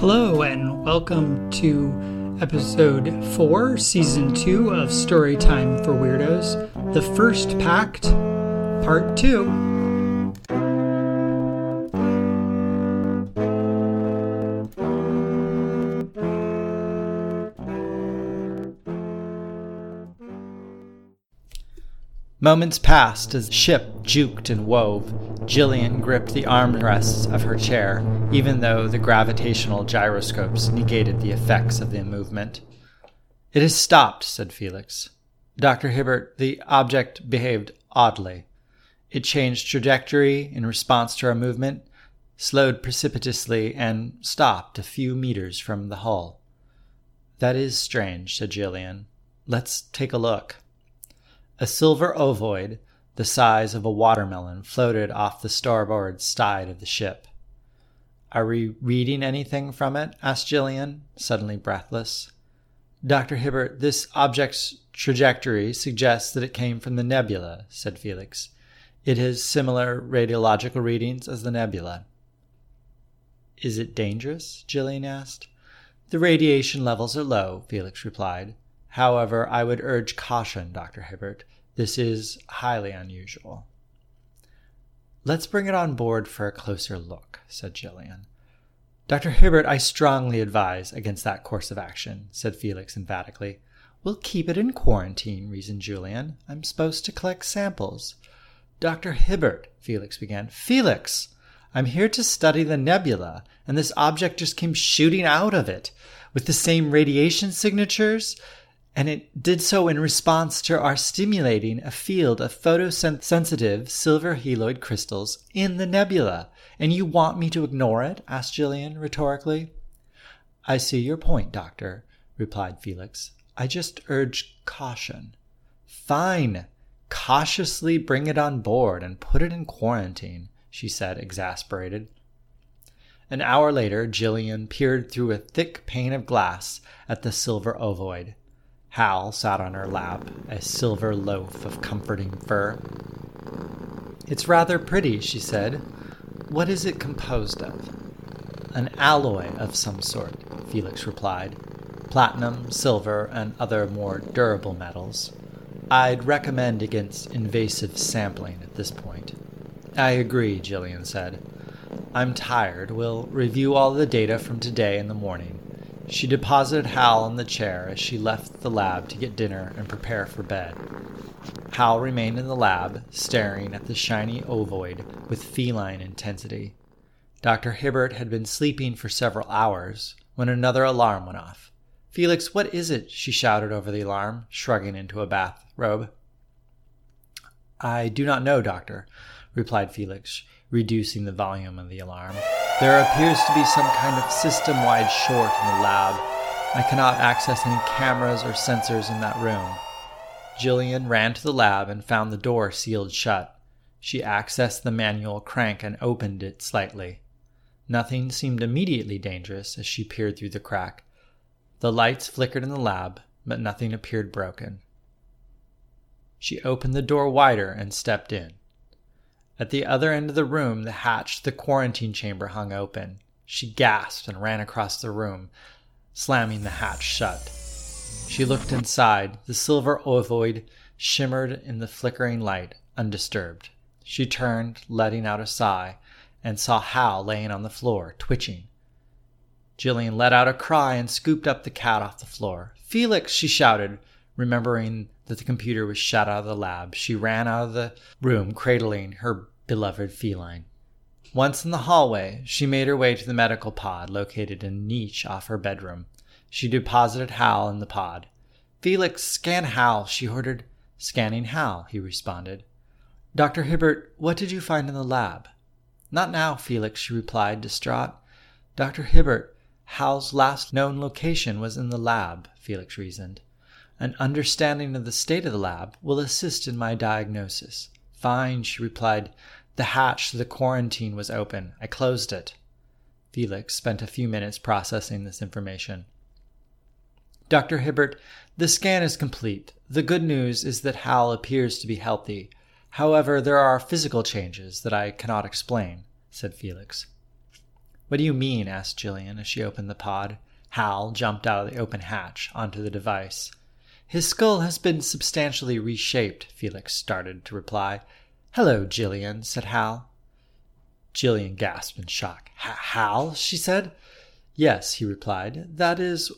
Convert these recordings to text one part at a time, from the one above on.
Hello, and welcome to episode 4, season 2 of Storytime for Weirdos, The First Pact, part 2. Moments passed as the ship juked and wove. Jillian gripped the armrests of her chair, even though the gravitational gyroscopes negated the effects of the movement. It has stopped, said Felix. Dr. Hibbert, the object behaved oddly. It changed trajectory in response to our movement, slowed precipitously, and stopped a few meters from the hull. That is strange, said Jillian. Let's take a look. A silver ovoid, the size of a watermelon, floated off the starboard side of the ship. Are we reading anything from it? asked Jillian, suddenly breathless. Dr. Hibbert, this object's trajectory suggests that it came from the nebula, said Felix. It has similar radiological readings as the nebula. Is it dangerous? Jillian asked. The radiation levels are low, Felix replied. However, I would urge caution, Dr. Hibbert. This is highly unusual. Let's bring it on board for a closer look, said Jillian. Dr. Hibbert, I strongly advise against that course of action, said Felix emphatically. We'll keep it in quarantine, reasoned Julian. I'm supposed to collect samples. Dr. Hibbert, Felix began. Felix! I'm here to study the nebula, and this object just came shooting out of it with the same radiation signatures and it did so in response to our stimulating a field of photosensitive silver halide crystals in the nebula. And you want me to ignore it? asked Jillian rhetorically. I see your point, Doctor, replied Felix. I just urge caution. Fine. Cautiously bring it on board and put it in quarantine, she said, exasperated. An hour later, Jillian peered through a thick pane of glass at the silver ovoid. Hal sat on her lap, a silver loaf of comforting fur. It's rather pretty, she said. What is it composed of? An alloy of some sort, Felix replied. Platinum, silver, and other more durable metals. I'd recommend against invasive sampling at this point. I agree, Jillian said. I'm tired. We'll review all the data from today in the morning. She deposited Hal on the chair as she left the lab to get dinner and prepare for bed. Hal remained in the lab, staring at the shiny ovoid with feline intensity. Dr. Hibbert had been sleeping for several hours when another alarm went off. Felix, what is it? she shouted over the alarm, shrugging into a bath robe. I do not know, doctor, replied Felix, reducing the volume of the alarm. There appears to be some kind of system wide short in the lab. I cannot access any cameras or sensors in that room. Jillian ran to the lab and found the door sealed shut. She accessed the manual crank and opened it slightly. Nothing seemed immediately dangerous as she peered through the crack. The lights flickered in the lab, but nothing appeared broken. She opened the door wider and stepped in. At the other end of the room, the hatch to the quarantine chamber hung open. She gasped and ran across the room, slamming the hatch shut. She looked inside. The silver ovoid shimmered in the flickering light, undisturbed. She turned, letting out a sigh, and saw Hal laying on the floor, twitching. Jillian let out a cry and scooped up the cat off the floor. Felix, she shouted, remembering that the computer was shut out of the lab, she ran out of the room, cradling her beloved feline. Once in the hallway, she made her way to the medical pod located in a niche off her bedroom. She deposited Hal in the pod. Felix, scan Hal, she ordered. Scanning Hal, he responded. Dr. Hibbert, what did you find in the lab? Not now, Felix, she replied, distraught. Dr. Hibbert, Hal's last known location was in the lab, Felix reasoned. An understanding of the state of the lab will assist in my diagnosis. Fine, she replied. The hatch to the quarantine was open. I closed it. Felix spent a few minutes processing this information. Dr. Hibbert, the scan is complete. The good news is that Hal appears to be healthy. However, there are physical changes that I cannot explain, said Felix. What do you mean? asked Jillian as she opened the pod. Hal jumped out of the open hatch onto the device. His skull has been substantially reshaped, Felix started to reply. Hello, Jillian, said Hal. Jillian gasped in shock. Hal? she said. Yes, he replied. That is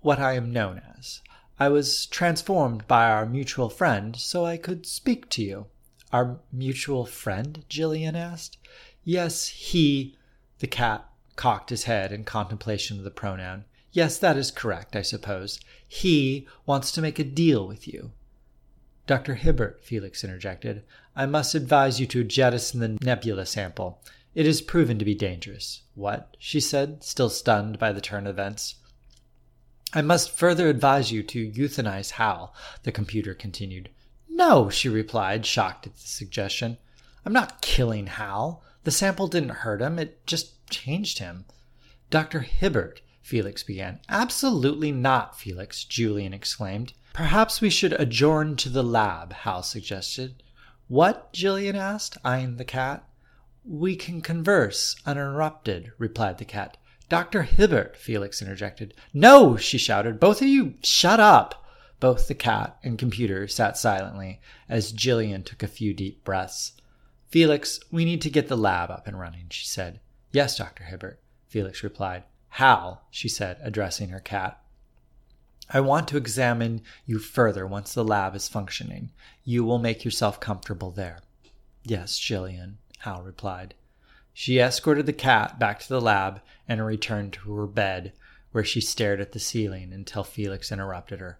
what I am known as. I was transformed by our mutual friend so I could speak to you. Our mutual friend? Jillian asked. Yes, he. The cat cocked his head in contemplation of the pronoun. Yes, that is correct, I suppose. He wants to make a deal with you. Dr. Hibbert, Felix interjected, I must advise you to jettison the nebula sample. It is proven to be dangerous. What? she said, still stunned by the turn of events. I must further advise you to euthanize Hal, the computer continued. No, she replied, shocked at the suggestion. I'm not killing Hal. The sample didn't hurt him, it just changed him. Dr. Hibbert, Felix began. Absolutely not, Felix, Julian exclaimed. Perhaps we should adjourn to the lab, Hal suggested. What? Jillian asked, eyeing the cat. We can converse uninterrupted, replied the cat. Dr. Hibbert, Felix interjected. No, she shouted. Both of you shut up. Both the cat and computer sat silently as Jillian took a few deep breaths. Felix, we need to get the lab up and running, she said. Yes, Dr. Hibbert, Felix replied. Hal, she said, addressing her cat. I want to examine you further once the lab is functioning. You will make yourself comfortable there. Yes, Jillian, Hal replied. She escorted the cat back to the lab and returned to her bed, where she stared at the ceiling until Felix interrupted her.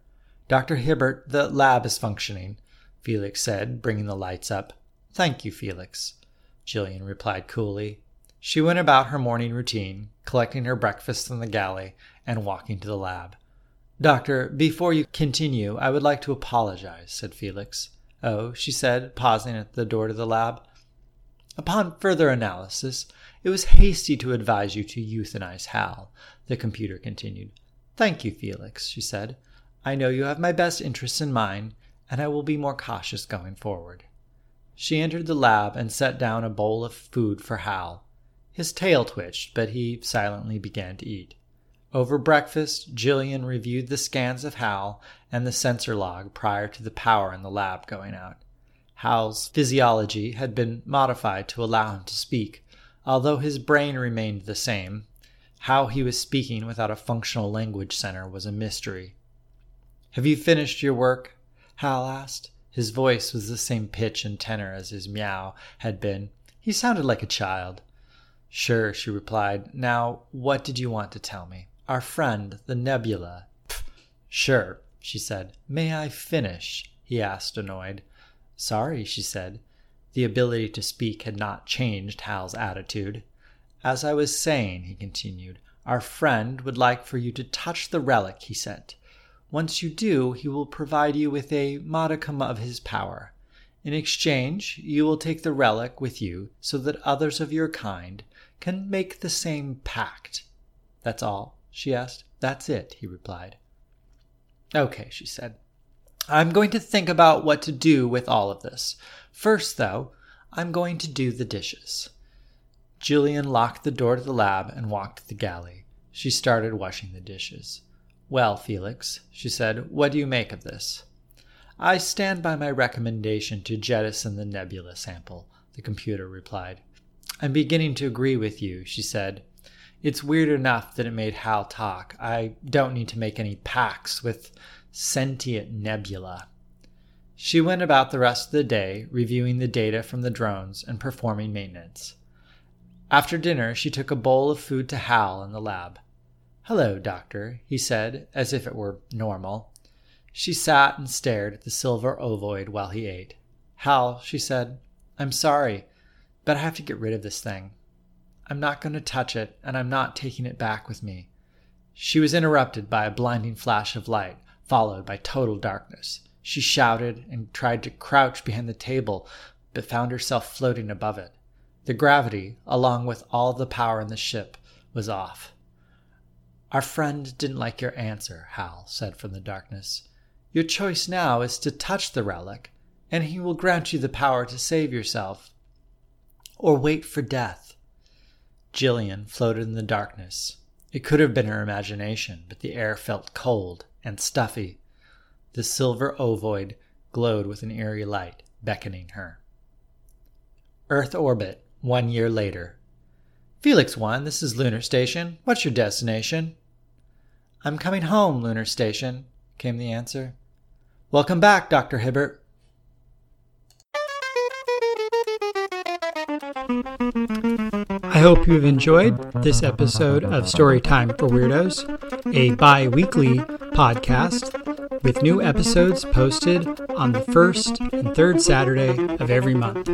Dr. Hibbert, the lab is functioning, Felix said, bringing the lights up. Thank you, Felix, Jillian replied coolly. She went about her morning routine, collecting her breakfast in the galley and walking to the lab. Doctor, before you continue, I would like to apologize, said Felix. Oh, she said, pausing at the door to the lab. Upon further analysis, it was hasty to advise you to euthanize Hal, the computer continued. Thank you, Felix, she said. I know you have my best interests in mind, and I will be more cautious going forward. She entered the lab and set down a bowl of food for Hal, his tail twitched, but he silently began to eat. Over breakfast, Jillian reviewed the scans of Hal and the sensor log prior to the power in the lab going out. Hal's physiology had been modified to allow him to speak, although his brain remained the same. How he was speaking without a functional language center was a mystery. Have you finished your work? Hal asked. His voice was the same pitch and tenor as his meow had been. He sounded like a child. Sure, she replied. Now, what did you want to tell me? Our friend, the nebula. Sure, she said. May I finish? he asked, annoyed. Sorry, she said. The ability to speak had not changed Hal's attitude. As I was saying, he continued, our friend would like for you to touch the relic he sent. Once you do, he will provide you with a modicum of his power. In exchange, you will take the relic with you so that others of your kind can make the same pact. That's all? She asked. That's it, he replied. Okay, she said. I'm going to think about what to do with all of this. First, though, I'm going to do the dishes. Jillian locked the door to the lab and walked to the galley. She started washing the dishes. Well, Felix, she said, what do you make of this? I stand by my recommendation to jettison the nebula sample, the computer replied. I'm beginning to agree with you, she said. It's weird enough that it made Hal talk. I don't need to make any pacts with sentient nebula. She went about the rest of the day, reviewing the data from the drones and performing maintenance. After dinner, she took a bowl of food to Hal in the lab. Hello, doctor, he said, as if it were normal. She sat and stared at the silver ovoid while he ate. Hal, she said, I'm sorry. But I have to get rid of this thing. I'm not going to touch it, and I'm not taking it back with me. She was interrupted by a blinding flash of light, followed by total darkness. She shouted and tried to crouch behind the table, but found herself floating above it. The gravity, along with all the power in the ship, was off. Our friend didn't like your answer, Hal said from the darkness. Your choice now is to touch the relic, and he will grant you the power to save yourself or wait for death. Jillian floated in the darkness. It could have been her imagination, but the air felt cold and stuffy. The silver ovoid glowed with an eerie light, beckoning her. Earth orbit, one year later. Felix 1, this is Lunar Station. What's your destination? I'm coming home, Lunar Station, came the answer. Welcome back, Dr. Hibbert. Hope you've enjoyed this episode of Storytime for Weirdos, a bi weekly podcast with new episodes posted on the first and third Saturday of every month.